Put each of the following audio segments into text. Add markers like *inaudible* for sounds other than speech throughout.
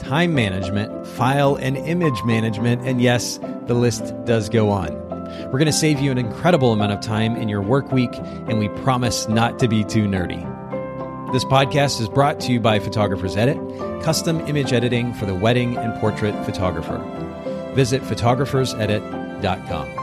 time management, file and image management, and yes, the list does go on. We're going to save you an incredible amount of time in your work week, and we promise not to be too nerdy. This podcast is brought to you by Photographers Edit, custom image editing for the wedding and portrait photographer. Visit photographersedit.com.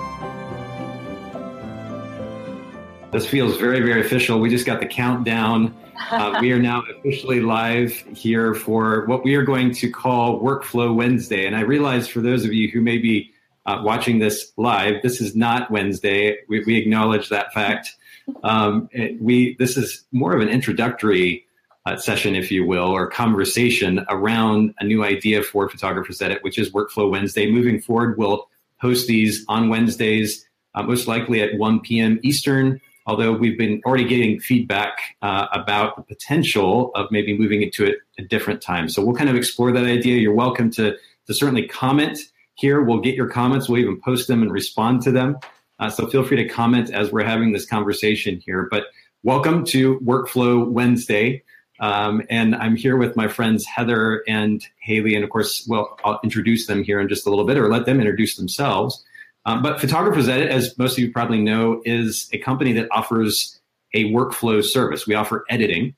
This feels very, very official. We just got the countdown uh, we are now officially live here for what we are going to call Workflow Wednesday. And I realize for those of you who may be uh, watching this live, this is not Wednesday. We, we acknowledge that fact. Um, it, we this is more of an introductory uh, session, if you will, or conversation around a new idea for Photographers Edit, which is Workflow Wednesday. Moving forward, we'll host these on Wednesdays, uh, most likely at 1 p.m. Eastern although we've been already getting feedback uh, about the potential of maybe moving into it a, a, different time. So we'll kind of explore that idea. You're welcome to, to certainly comment here. We'll get your comments. We'll even post them and respond to them. Uh, so feel free to comment as we're having this conversation here. But welcome to Workflow Wednesday. Um, and I'm here with my friends Heather and Haley. And of course, well, I'll introduce them here in just a little bit or let them introduce themselves. Um, but Photographers Edit, as most of you probably know, is a company that offers a workflow service. We offer editing.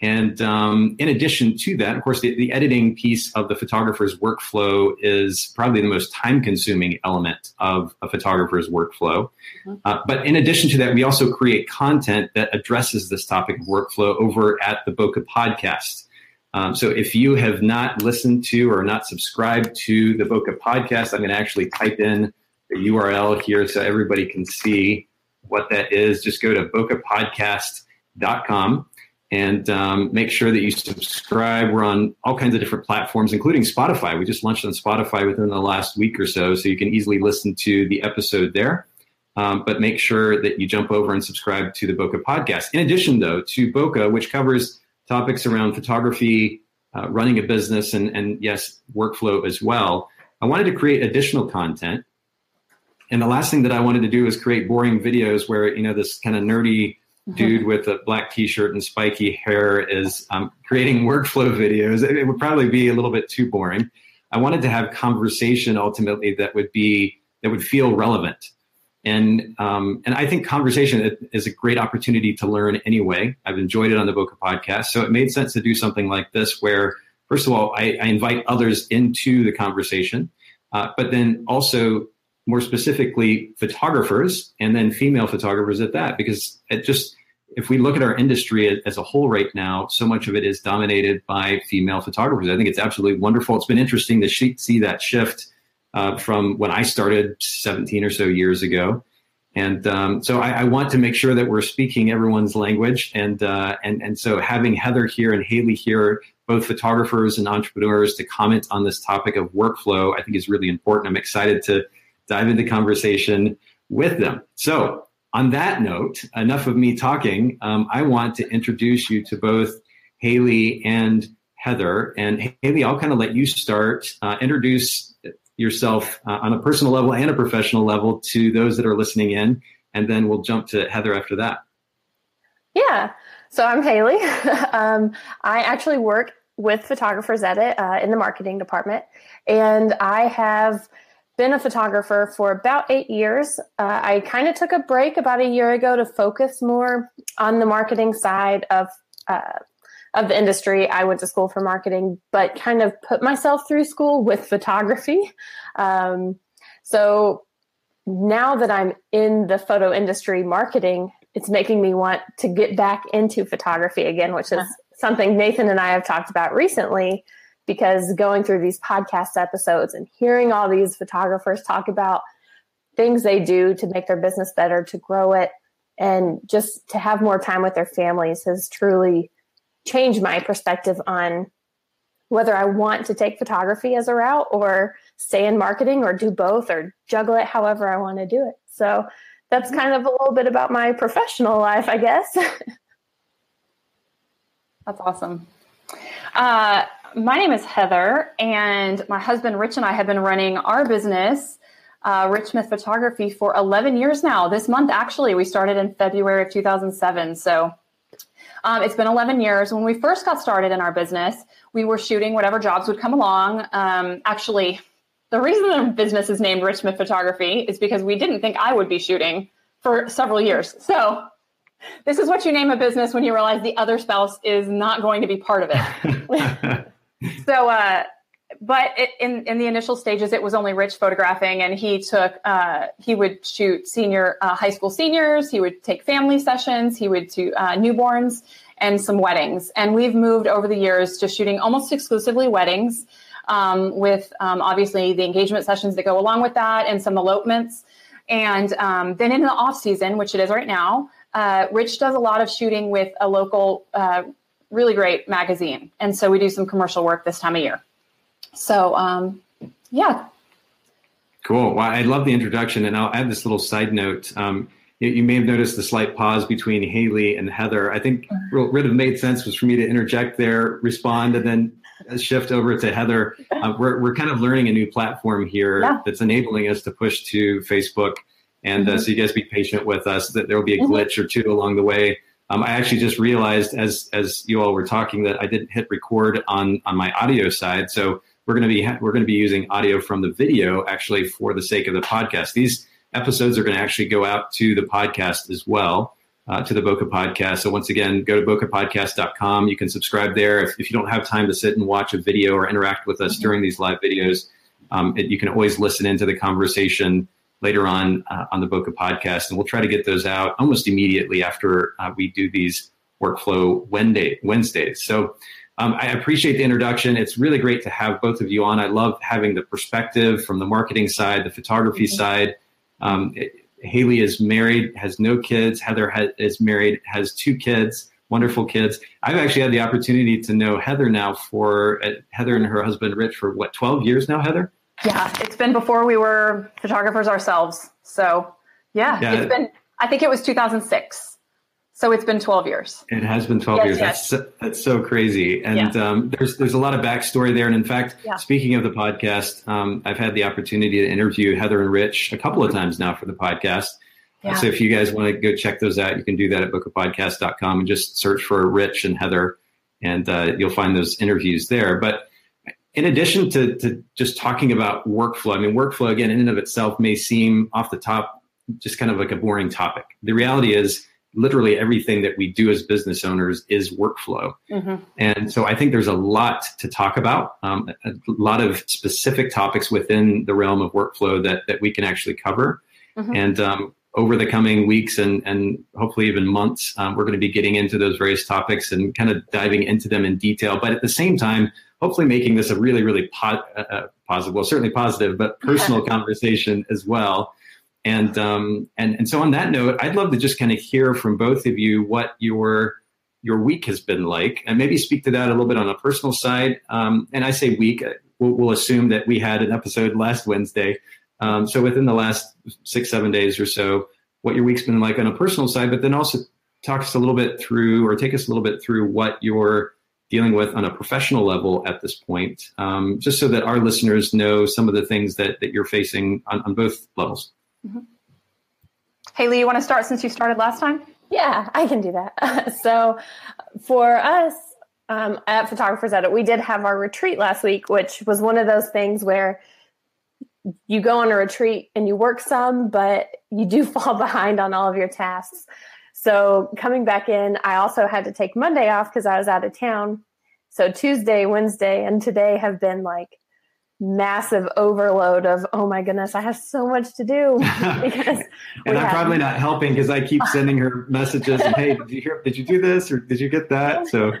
And um, in addition to that, of course, the, the, editing piece of the photographer's workflow is probably the most time consuming element of a photographer's workflow. Mm-hmm. Uh, but in addition to that, we also create content that addresses this topic of workflow over at the Bokeh podcast. Um, so if you have not listened to or not subscribed to the Bokeh podcast, I'm going to actually type in the URL here so everybody can see what that is. Just go to bokehpodcast.com and um, make sure that you subscribe. We're on all kinds of different platforms, including Spotify. We just launched on Spotify within the last week or so, so you can easily listen to the episode there. Um, but make sure that you jump over and subscribe to the Bokeh podcast. In addition, though, to Bokeh, which covers topics around photography, uh, running a business, and, and yes, workflow as well, I wanted to create additional content and the last thing that I wanted to do is create boring videos where, you know, this kind of nerdy mm-hmm. dude with a black t-shirt and spiky hair is um, creating *laughs* workflow videos. It, it would probably be a little bit too boring. I wanted to have conversation ultimately that would be, that would feel relevant. And um, and I think conversation is a great opportunity to learn anyway. I've enjoyed it on the Bokeh podcast, so it made sense to do something like this, where first of all I, I invite others into the conversation, uh, but then also more specifically photographers and then female photographers at that because it just if we look at our industry as a whole right now so much of it is dominated by female photographers. I think it's absolutely wonderful. It's been interesting to see that shift uh, from when i started 17 or so years ago. And um, so I, I, want to make sure that we're speaking everyone's language and uh, and and so having heather here and haley here both photographers and entrepreneurs to comment on this topic of workflow i think is really important. I'm excited to dive into conversation with them. So, on that note, enough of me talking. Um, I want to introduce you to both Haley and Heather. And Haley, I'll kind of let you start. Uh, introduce yourself uh, on a personal level and a professional level to those that are listening in, and then we'll jump to Heather after that. Yeah. So I'm Haley. *laughs* um, I actually work with Photographers Edit uh, in the marketing department, and I have been a photographer for about eight years. Uh, I kind of took a break about a year ago to focus more on the marketing side of uh, of the industry. I went to school for marketing, but kind of put myself through school with photography. Um, so now that I'm in the photo industry marketing, it's making me want to get back into photography again, which is uh-huh. something Nathan and I have talked about recently because going through these podcast episodes and hearing all these photographers talk about things they do to make their business better, to grow it, and just to have more time with their families has truly changed my perspective on whether I want to take photography as a route or stay in marketing or do both or juggle it however I want to do it. So that's mm-hmm. kind of a little bit about my professional life, I guess. *laughs* that's awesome. Uh, my name is Heather, and my husband Rich and I have been running our business, uh, Rich Smith Photography, for 11 years now. This month, actually, we started in February of 2007. So um, it's been 11 years. When we first got started in our business, we were shooting whatever jobs would come along. Um, actually, the reason the business is named Rich Smith Photography is because we didn't think I would be shooting for several years. So this is what you name a business when you realize the other spouse is not going to be part of it. *laughs* *laughs* so, uh, but it, in in the initial stages, it was only Rich photographing, and he took uh, he would shoot senior uh, high school seniors. He would take family sessions. He would do uh, newborns and some weddings. And we've moved over the years to shooting almost exclusively weddings, um, with um, obviously the engagement sessions that go along with that, and some elopements. And um, then in the off season, which it is right now, uh, Rich does a lot of shooting with a local, uh, really great magazine, and so we do some commercial work this time of year. So, um, yeah. Cool. Well, I love the introduction, and I'll add this little side note. Um, you, you, may have noticed the slight pause between Haley and Heather. I think what would have made sense was for me to interject there, respond, and then shift over to Heather. Uh, we're, we're kind of learning a new platform here yeah. that's enabling us to push to Facebook. And uh, mm-hmm. so you guys be patient with us that there will be a mm-hmm. glitch or two along the way. Um, I actually just realized as as you all were talking that I didn't hit record on on my audio side. So we're going to be we're going to be using audio from the video actually for the sake of the podcast. These episodes are going to actually go out to the podcast as well, uh, to the Bokeh Podcast. So once again, go to bokehpodcast.com. You can subscribe there. If, if you don't have time to sit and watch a video or interact with us mm-hmm. during these live videos, um, it, you can always listen into the conversation later on uh, on the Bokeh Podcast, and we'll try to get those out almost immediately after uh, we do these workflow Wednesday Wednesdays. So um, I appreciate the introduction. It's really great to have both of you on. I love having the perspective from the marketing side, the photography mm-hmm. side. Um, it, Haley is married, has no kids. Heather ha- is married, has two kids, wonderful kids. I've actually had the opportunity to know Heather now for uh, Heather and her husband Rich for what, 12 years now, Heather? Yeah, it's been before we were photographers ourselves. So, yeah, yeah. it's been, I think it was 2006. So it's been 12 years. It has been 12 yes, years. Yes. That's so, that's so crazy. And yeah. um, there's there's a lot of backstory there. And in fact, yeah. speaking of the podcast, um, I've had the opportunity to interview Heather and Rich a couple of times now for the podcast. Yeah. So if you guys want to go check those out, you can do that at bokehpodcast.com and just search for Rich and Heather, and uh, you'll find those interviews there. But in addition to, to just talking about workflow, I mean, workflow again in and of itself may seem off the top just kind of like a boring topic. The reality is literally everything that we do as business owners is workflow. Mm-hmm. And so I think there's a lot to talk about, um, a lot of specific topics within the realm of workflow that, that we can actually cover. Mm-hmm. And um, over the coming weeks and, and hopefully even months, um, we're going to be getting into those various topics and kind of diving into them in detail. But at the same time, hopefully making this a really, really po- uh, uh positive, well, certainly positive, but *laughs* personal conversation as well. And um, and and so on that note, I'd love to just kind of hear from both of you what your your week has been like, and maybe speak to that a little bit on a personal side. Um, and I say week, we'll, we'll, assume that we had an episode last Wednesday. Um, so within the last six seven days or so, what your week's been like on a personal side, but then also talk us a little bit through, or take us a little bit through what you're dealing with on a professional level at this point, um, just so that our listeners know some of the things that that you're facing on, on both levels. Mm-hmm. Haley, you want to start since you started last time? Yeah, I can do that. *laughs* so, for us um, at Photographers Edit, we did have our retreat last week, which was one of those things where you go on a retreat and you work some, but you do *laughs* fall behind on all of your tasks. So, coming back in, I also had to take Monday off because I was out of town. So, Tuesday, Wednesday, and today have been like massive overload of oh my goodness i have so much to do. *laughs* And i'm have, probably not helping because i keep *laughs* sending her messages and hey did you hear did you do this or did you get that? So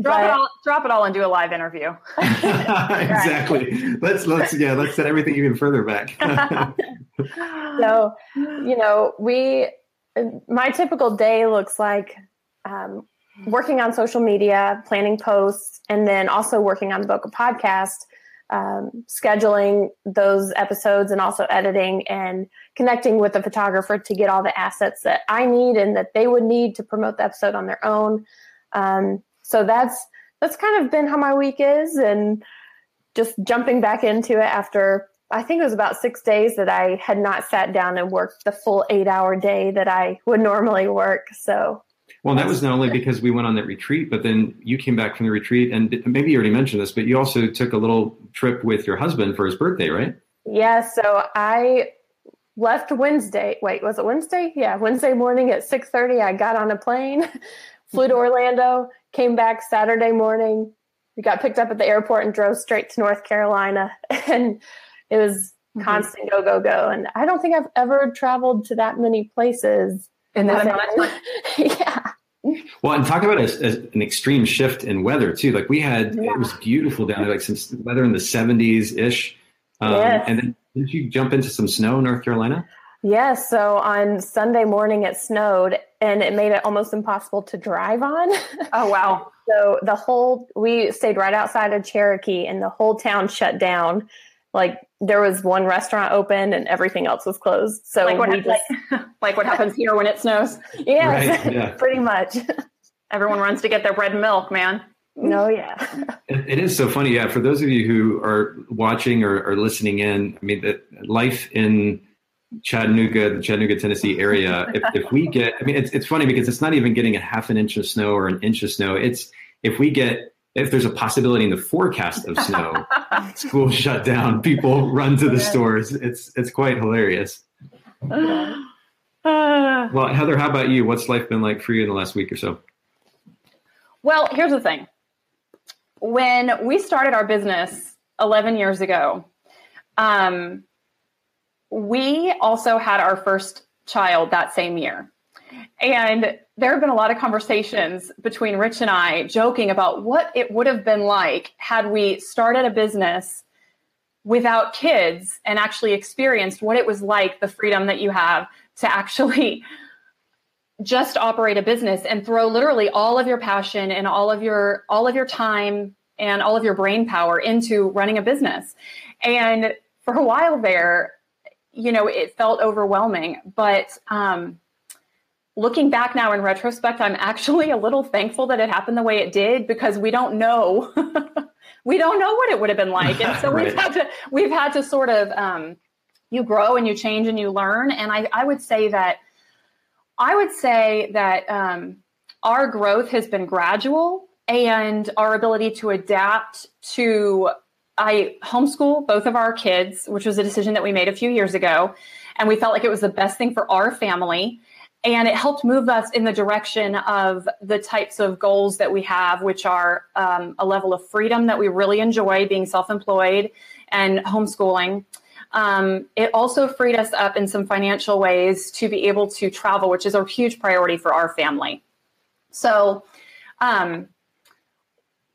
drop but, it all drop it all and do a live interview. *laughs* Exactly. Let's let's yeah let's set everything even further back. So you know we my typical day looks like um, working on social media planning posts and then also working on the Bokeh podcast um, scheduling those episodes and also editing and connecting with the photographer to get all the assets that I need and that they would need to promote the episode on their own. Um, so that's that's kind of been how my week is, and just jumping back into it after I think it was about six days that I had not sat down and worked the full eight hour day that I would normally work. So well, that was not only because we went on that retreat, but then you came back from the retreat, and maybe you already mentioned this, but you also took a little trip with your husband for his birthday, right? Yeah. So I left Wednesday. Wait, was it Wednesday? Yeah, Wednesday morning at six thirty. I got on a plane, *laughs* flew to Orlando, came back Saturday morning. We got picked up at the airport and drove straight to North Carolina, *laughs* and it was mm-hmm. constant go go go. And I don't think I've ever traveled to that many places in that amount of time. *laughs* yeah. Well, and talk about a, a, an extreme shift in weather too. Like we had, yeah. it was beautiful down there, like some weather in the 70s ish. Um, yes. And then did you jump into some snow in North Carolina? Yes. So on Sunday morning, it snowed and it made it almost impossible to drive on. Oh, wow. *laughs* so the whole, we stayed right outside of Cherokee and the whole town shut down. Like there was one restaurant open and everything else was closed. So like what, just, like, *laughs* like what happens here when it snows. *laughs* Yes, right, yeah, *laughs* pretty much. Everyone runs to get their bread and milk, man. No, yeah. it, it is so funny. Yeah. For those of you who are watching or, or listening in, I mean, the life in Chattanooga, the Chattanooga, Tennessee area, if, if we get, I mean, it's, it's funny because it's not even getting a half an inch of snow or an inch of snow. It's, if we get if there's a possibility in the forecast of snow, *laughs* school shut down, people run to the stores. It's it's quite hilarious. *sighs* well, Heather, how about you? What's life been like for you in the last week or so? Well, here's the thing. When we started our business 11 years ago, um, we also had our first child that same year. And there have been a lot of conversations between Rich and I joking about what it would have been like had we started a business without kids and actually experienced what it was like the freedom that you have to actually *laughs* just operate a business and throw literally all of your passion and all of your all of your time and all of your brain power into running a business. And for a while there, you know, it felt overwhelming, but um looking back now in retrospect, I'm actually a little thankful that it happened the way it did because we don't know. *laughs* we don't know what it would have been like. And so right. we've had to we've had to sort of um, you grow and you change and you learn. And I, I would say that I would say that um, our growth has been gradual and our ability to adapt to I homeschool both of our kids, which was a decision that we made a few years ago. And we felt like it was the best thing for our family and it helped move us in the direction of the types of goals that we have, which are um, a level of freedom that we really enjoy being self employed and homeschooling. Um, it also freed us up in some financial ways to be able to travel, which is a huge priority for our family. So, um,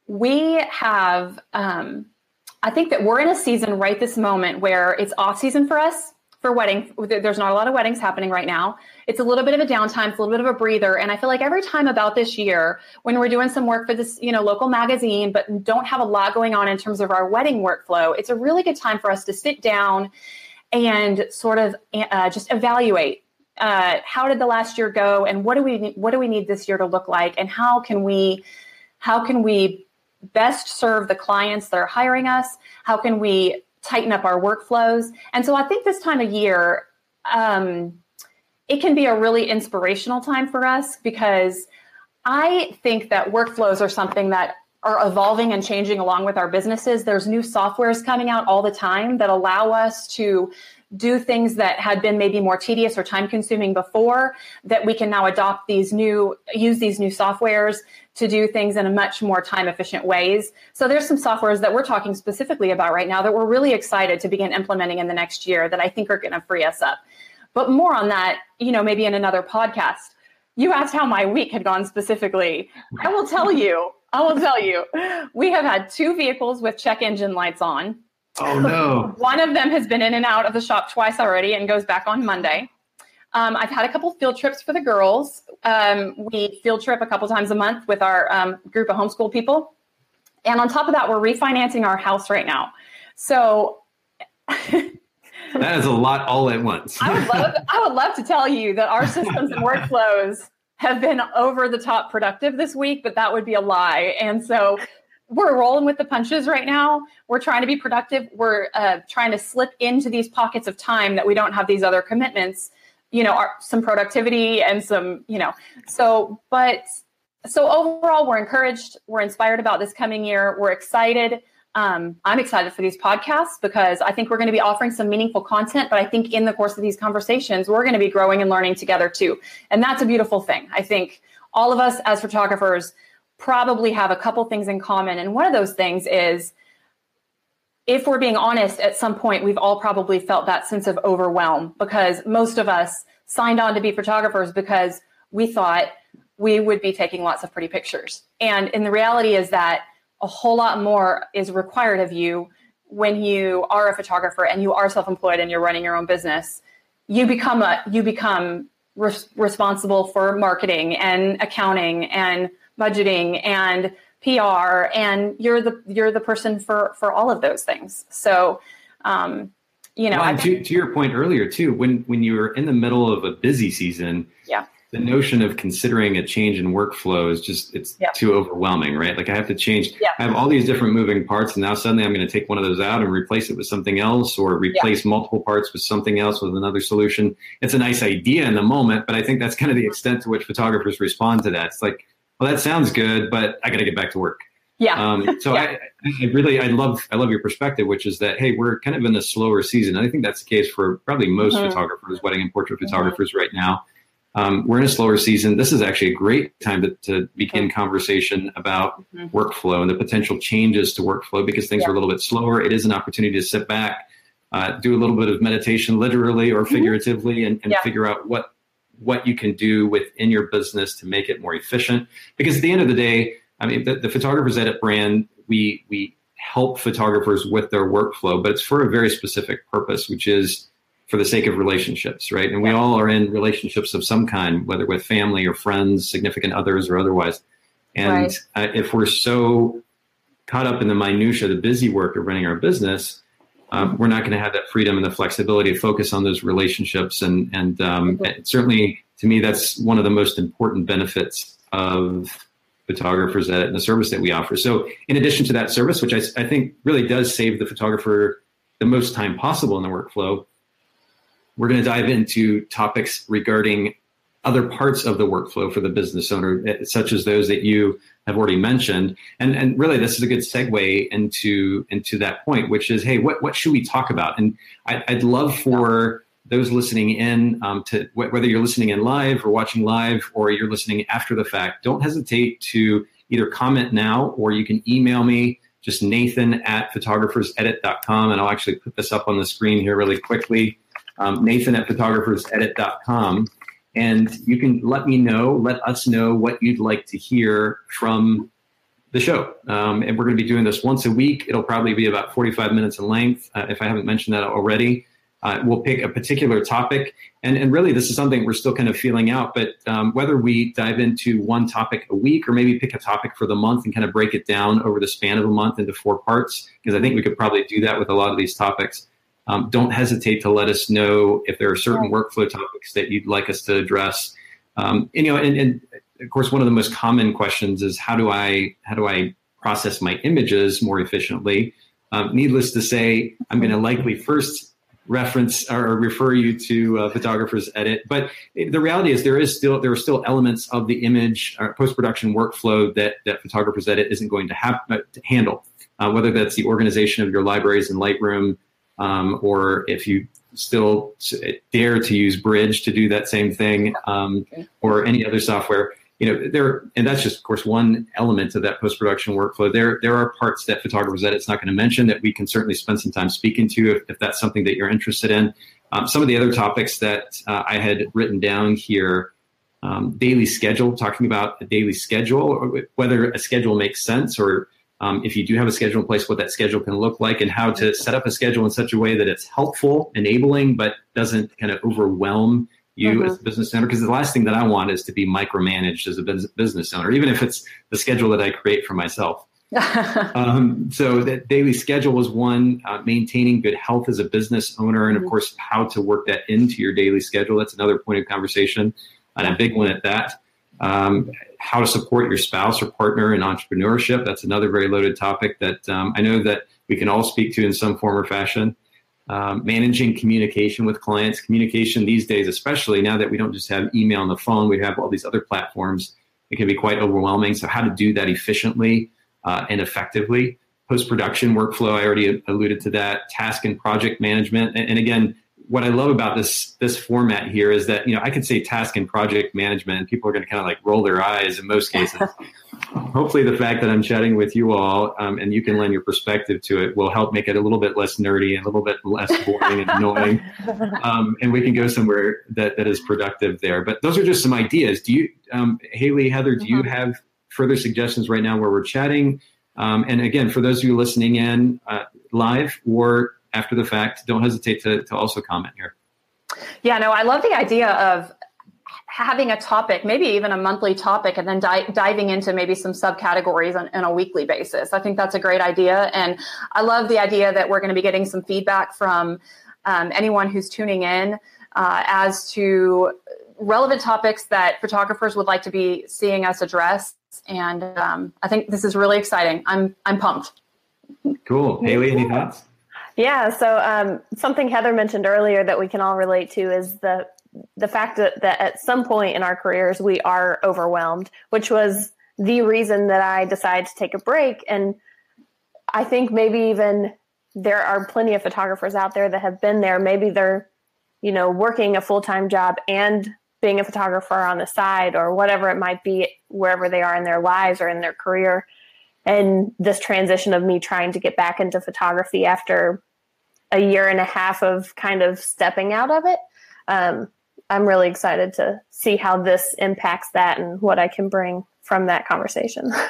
we have, um, I think that we're in a season right this moment where it's off season for us for wedding. There's not a lot of weddings happening right now. It's a little bit of a downtime, it's a little bit of a breather. And I feel like every time about this year, when we're doing some work for this, you know, local magazine, but don't have a lot going on in terms of our wedding workflow, it's a really good time for us to sit down and sort of uh, just evaluate uh, how did the last year go, and what do we what do we need this year to look like, and how can we how can we best serve the clients that are hiring us? How can we tighten up our workflows. And so I think this time of year, um, it can be a really inspirational time for us because I think that workflows are something that are evolving and changing along with our businesses. There's new softwares coming out all the time that allow us to do things that had been maybe more tedious or time consuming before that we can now adopt these new use these new softwares to do things in a much more time efficient ways. So there's some softwares that we're talking specifically about right now that we're really excited to begin implementing in the next year that I think are going to free us up. But more on that, you know, maybe in another podcast. You asked how my week had gone specifically. I will tell you, I will tell you, we have had two vehicles with check engine lights on. Oh no. *laughs* One of them has been in and out of the shop twice already and goes back on Monday. Um, I've had a couple field trips for the girls. Um, we field trip a couple times a month with our um, group of homeschool people. And on top of that, we're refinancing our house right now. So *laughs* that is a lot all at once. I would love I would love to tell you that our systems and workflows have been over the top productive this week, but that would be a lie. And so we're rolling with the punches right now. We're trying to be productive. We're uh, trying to slip into these pockets of time that we don't have these other commitments. You know, our, some productivity and some, you know, so but so overall, we're encouraged. We're inspired about this coming year. We're excited. Um, I'm excited for these podcasts because I think we're going to be offering some meaningful content. But I think in the course of these conversations, we're going to be growing and learning together too. And that's a beautiful thing. I think all of us as photographers probably have a couple things in common. And one of those things is if we're being honest, at some point, we've all probably felt that sense of overwhelm because most of us signed on to be photographers because we thought we would be taking lots of pretty pictures. And in the reality is that a whole lot more is required of you when you are a photographer and you are self-employed and you're running your own business you become a you become res- responsible for marketing and accounting and budgeting and PR and you're the you're the person for for all of those things. So um, you know well, to, to your point earlier too when when you're in the middle of a busy season yeah. the notion of considering a change in workflow is just it's yeah. too overwhelming right? Like i have to change. Yeah. i have all these different moving parts and now suddenly i'm going to take one of those out and replace it with something else or replace yeah. multiple parts with something else with another solution. It's a nice idea in the moment but i think that's kind of the extent to which photographers respond to that. It's like well that sounds good but i got to get back to work yeah. Um, *laughs* so I, I really, I love, I love your perspective, which is that, hey, we're kind of in a slower season. And I think that's the case for probably most mm-hmm. photographers, wedding and portrait mm-hmm. photographers right now. Um, we're in a slower season. This is actually a great time to, to begin conversation about mm-hmm. workflow and the potential changes to workflow because things yeah. are a little bit slower. It is an opportunity to sit back, uh, do a little bit of meditation, literally or mm-hmm. figuratively, and, and yeah. figure out what what you can do within your business to make it more efficient. Because at the end of the day, I mean, the, the Photographers Edit brand, we we help photographers with their workflow, but it's for a very specific purpose, which is for the sake of relationships, right? And we all are in relationships of some kind, whether with family or friends, significant others, or otherwise. And right. uh, if we're so caught up in the minutia, the busy work of running our business, um, we're not going to have that freedom and the flexibility to focus on those relationships. And and um, certainly, to me, that's one of the most important benefits of photographers and the service that we offer. So, in addition to that service, which I, I think really does save the photographer the most time possible in the workflow, we're going to dive into topics regarding other parts of the workflow for the business owner, eh, such as those that you have already mentioned. And, and really, this is a good segue into, into that point, which is, hey, what, what should we talk about? And I, would love for those listening in um, to whether you're listening in live or watching live or you're listening after the fact, don't hesitate to either comment now or you can email me just nathan at photographersedit.com and I'll actually put this up on the screen here really quickly um, Nathan at photographersedit.com. And you can let me know, let us know what you'd like to hear from the show. Um, and we're going to be doing this once a week. It'll probably be about 45 minutes in length, uh, if I haven't mentioned that already. Uh, we'll pick a particular topic. And, and really, this is something we're still kind of feeling out. But um, whether we dive into one topic a week or maybe pick a topic for the month and kind of break it down over the span of a month into four parts, because I think we could probably do that with a lot of these topics um, don't hesitate to let us know if there are certain workflow topics that you'd like us to address. Um, and, you know, and, and, of course, one of the most common questions is how do I how do I process my images more efficiently? Um, needless to say, I'm going to likely first reference or refer you to uh, photographers edit but the reality is there is still there are still elements of the image or post-production workflow that that photographers edit isn't going to have uh, to handle uh, whether that's the organization of your libraries in lightroom um, or if you still dare to use Bridge to do that same thing, um, or any other software. You know, there, and that's just, of course, one element of that post production workflow. There, there are parts that Photographers that it's not going to mention that we can certainly spend some time speaking to if, if that's something that you're interested in. Um, some of the other topics that uh, I had written down here um, daily schedule, talking about a daily schedule, whether a schedule makes sense or um, if you do have a schedule in place, what that schedule can look like and how to set up a schedule in such a way that it's helpful, enabling, but doesn't kind of overwhelm you mm-hmm. as a business owner. Because the last thing that I want is to be micromanaged as a business owner, even if it's the schedule that I create for myself. *laughs* um, so that daily schedule was one. Uh, maintaining good health as a business owner, and of mm-hmm. course, how to work that into your daily schedule. That's another point of conversation, and a big one at that. Um, how to support your spouse or partner in entrepreneurship. That's another very loaded topic that um, I know that we can all speak to in some form or fashion. Um, managing communication with clients, communication these days, especially now that we don't just have email on the phone, we have all these other platforms. It can be quite overwhelming. So, how to do that efficiently uh, and effectively. Post production workflow, I already alluded to that. Task and project management, and, and again, what I love about this this format here is that you know I could say task and project management, and people are going to kind of like roll their eyes in most *laughs* cases. Hopefully, the fact that I'm chatting with you all um, and you can lend your perspective to it will help make it a little bit less nerdy and a little bit less boring and annoying, *laughs* um, and we can go somewhere that that is productive there. But those are just some ideas. Do you, um, Haley, Heather? Do mm-hmm. you have further suggestions right now where we're chatting? Um, and again, for those of you listening in uh, live or after the fact, don't hesitate to, to also comment here. Yeah, no, I love the idea of having a topic, maybe even a monthly topic, and then di- diving into maybe some subcategories on, on, a weekly basis. I think that's a great idea. And I love the idea that we're going to be getting some feedback from um, anyone who's tuning in uh, as to relevant topics that photographers would like to be seeing us address. And um, I think this is really exciting. I'm, I'm pumped. Cool. Haley, any thoughts? Yeah. So um, something Heather mentioned earlier that we can all relate to is the the fact that, that at some point in our careers we are overwhelmed, which was the reason that I decided to take a break. And I think maybe even there are plenty of photographers out there that have been there. Maybe they're, you know, working a full time job and being a photographer on the side or whatever it might be, wherever they are in their lives or in their career. And this transition of me trying to get back into photography after a year and a half of kind of stepping out of it. Um, I'm really excited to see how this impacts that and what I can bring from that conversation. *laughs*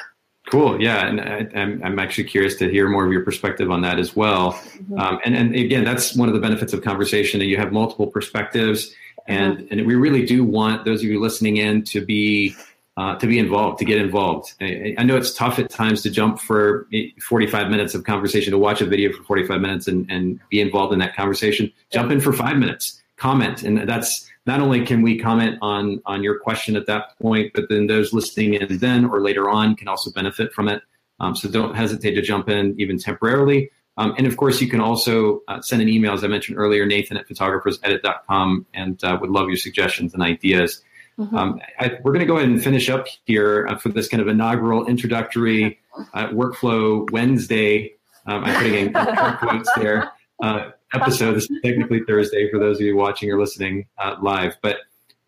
Cool. Yeah, and I, am I'm actually curious to hear more of your perspective on that as well. Mm-hmm. Um, and and again, that's one of the benefits of conversation that you have multiple perspectives, and mm-hmm. and we really do want those of you listening in to be uh, to be involved, to get involved. I, I, know it's tough at times to jump for 45 minutes of conversation, to watch a video for 45 minutes and, and be involved in that conversation. Jump in for five minutes, comment. And that's not only can we comment on, on your question at that point, but then those listening in then or later on can also benefit from it. Um, so don't hesitate to jump in even temporarily. Um, and of course, you can also uh, send an email, as I mentioned earlier, Nathan at photographersedit.com, and uh, would love your suggestions and ideas. Mm-hmm. Um, I, we're going to go ahead and finish up here uh, for this kind of inaugural introductory uh, workflow Wednesday. Um, I'm putting in quotes there. Uh, episode. This is technically Thursday for those of you watching or listening uh, live. But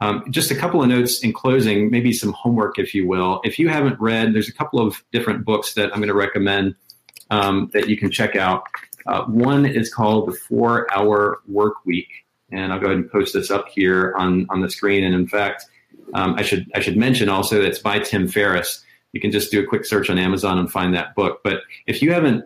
um, just a couple of notes in closing, maybe some homework, if you will. If you haven't read, there's a couple of different books that I'm going to recommend um, that you can check out. Uh, one is called The Four Hour Work Week. And I'll go ahead and post this up here on, on the screen. And in fact, um, I should I should mention also that it's by Tim Ferriss. You can just do a quick search on Amazon and find that book. But if you haven't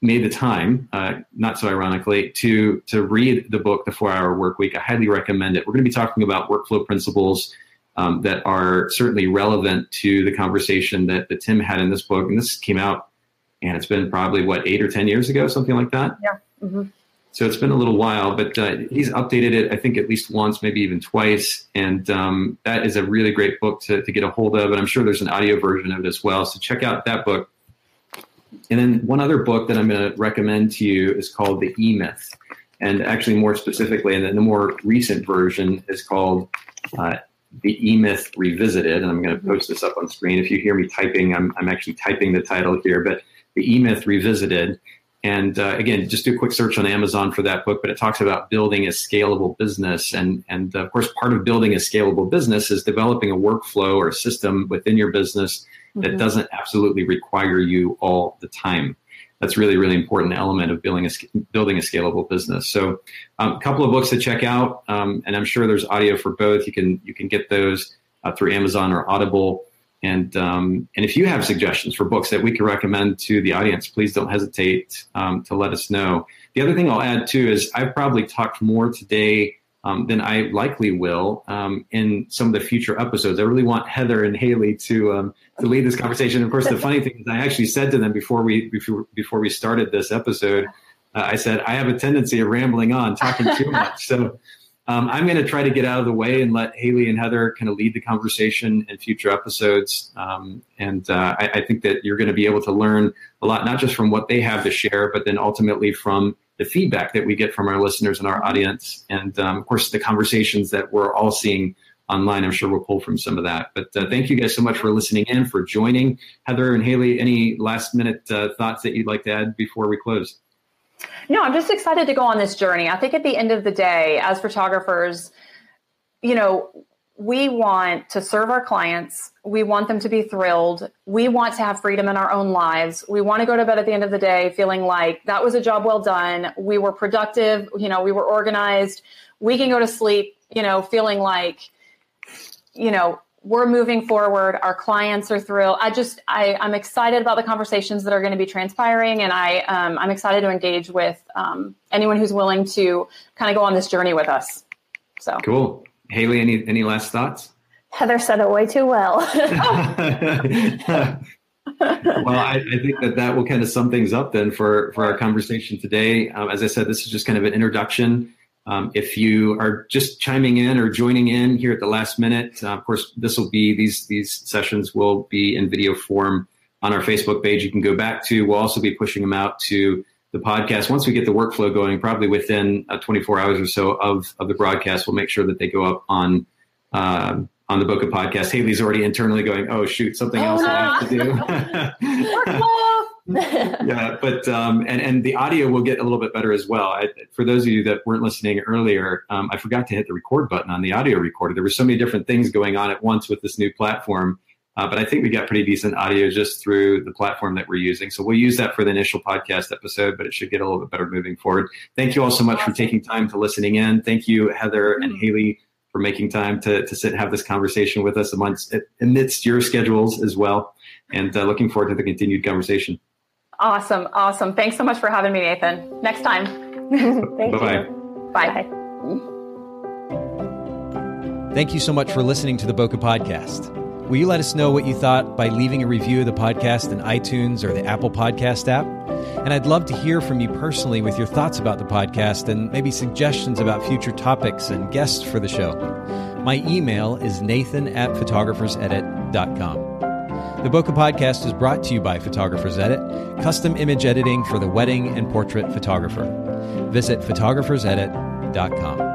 made the time, uh, not so ironically, to to read the book, The Four Hour Work Week, I highly recommend it. We're going to be talking about workflow principles um, that are certainly relevant to the conversation that, that Tim had in this book. And this came out, and it's been probably what eight or ten years ago, something like that. Yeah. Mm-hmm. So it's been a little while, but uh, he's updated it, I think, at least once, maybe even twice. And um, that is a really great book to, to get a hold of. And I'm sure there's an audio version of it as well. So check out that book. And then one other book that I'm going to recommend to you is called The E Myth. And actually, more specifically, and then the more recent version is called uh, The E Myth Revisited. And I'm going to post this up on screen. If you hear me typing, I'm, I'm actually typing the title here, but The E Myth Revisited and uh, again, just do a quick search on Amazon for that book. But it talks about building a scalable business, and and of course, part of building a scalable business is developing a workflow or a system within your business that mm-hmm. doesn't absolutely require you all the time. That's really really important element of building a building a scalable business. So, um, a couple of books to check out, um, and I'm sure there's audio for both. You can you can get those uh, through Amazon or Audible. And um, and if you have suggestions for books that we can recommend to the audience, please don't hesitate um, to let us know. The other thing I'll add too is I've probably talked more today um, then I likely will um, in some of the future episodes. I really want Heather and Haley to um, to lead this conversation. Of course, the funny thing is, I actually said to them before we before, before we started this episode, uh, I said I have a tendency of rambling on, talking too much. So um, I'm going to try to get out of the way and let Haley and Heather kind of lead the conversation in future episodes. Um, and uh, I, I, think that you're going to be able to learn a lot, not just from what they have to share, but then ultimately from the feedback that we get from our listeners and our audience. And um, of course, the conversations that we're all seeing online, I'm sure we'll pull from some of that. But uh, thank you guys so much for listening in, for joining. Heather and Haley, any last minute uh, thoughts that you'd like to add before we close? No, I'm just excited to go on this journey. I think at the end of the day, as photographers, you know, we want to serve our clients. We want them to be thrilled. We want to have freedom in our own lives. We want to go to bed at the end of the day feeling like that was a job well done. We were productive, you know, we were organized. We can go to sleep, you know, feeling like, you know, we're moving forward. Our clients are thrilled. I just, I, I'm excited about the conversations that are going to be transpiring, and I, um, I'm excited to engage with um, anyone who's willing to kind of go on this journey with us. So cool, Haley. Any any last thoughts? Heather said it way too well. *laughs* well, I, I, think that that will kind of sum things up then for for our conversation today. Um, as I said, this is just kind of an introduction um, if you are just chiming in or joining in here at the last minute, uh, of course, this will be these these sessions will be in video form on our Facebook page. You can go back to. We'll also be pushing them out to the podcast once we get the workflow going. Probably within uh, 24 hours or so of of the broadcast, we'll make sure that they go up on. Uh, on the Bokeh podcast, Haley's already internally going, "Oh shoot, something else I have to do." *laughs* *laughs* *laughs* yeah, but um, and and the audio will get a little bit better as well. I, for those of you that weren't listening earlier, um, I forgot to hit the record button on the audio recorder. There were so many different things going on at once with this new platform, uh, but I think we got pretty decent audio just through the platform that we're using. So we'll use that for the initial podcast episode, but it should get a little bit better moving forward. Thank you all so much for taking time to listening in. Thank you, Heather and mm-hmm. Haley, for making time to to sit and have this conversation with us amongst amidst your schedules as well. And uh, looking forward to the continued conversation. Awesome. Awesome. Thanks so much for having me, Nathan. Next time. *laughs* Thank Bye-bye. you. Bye. Bye. Thank you so much for listening to the Bokeh Podcast. Will you let us know what you thought by leaving a review of the podcast in iTunes or the Apple Podcast app? And I'd love to hear from you personally with your thoughts about the podcast and maybe suggestions about future topics and guests for the show. My email is nathan at photographersedit.com. The Bokeh Podcast is brought to you by Photographers Edit, custom image editing for the wedding and portrait photographer. Visit photographersedit.com.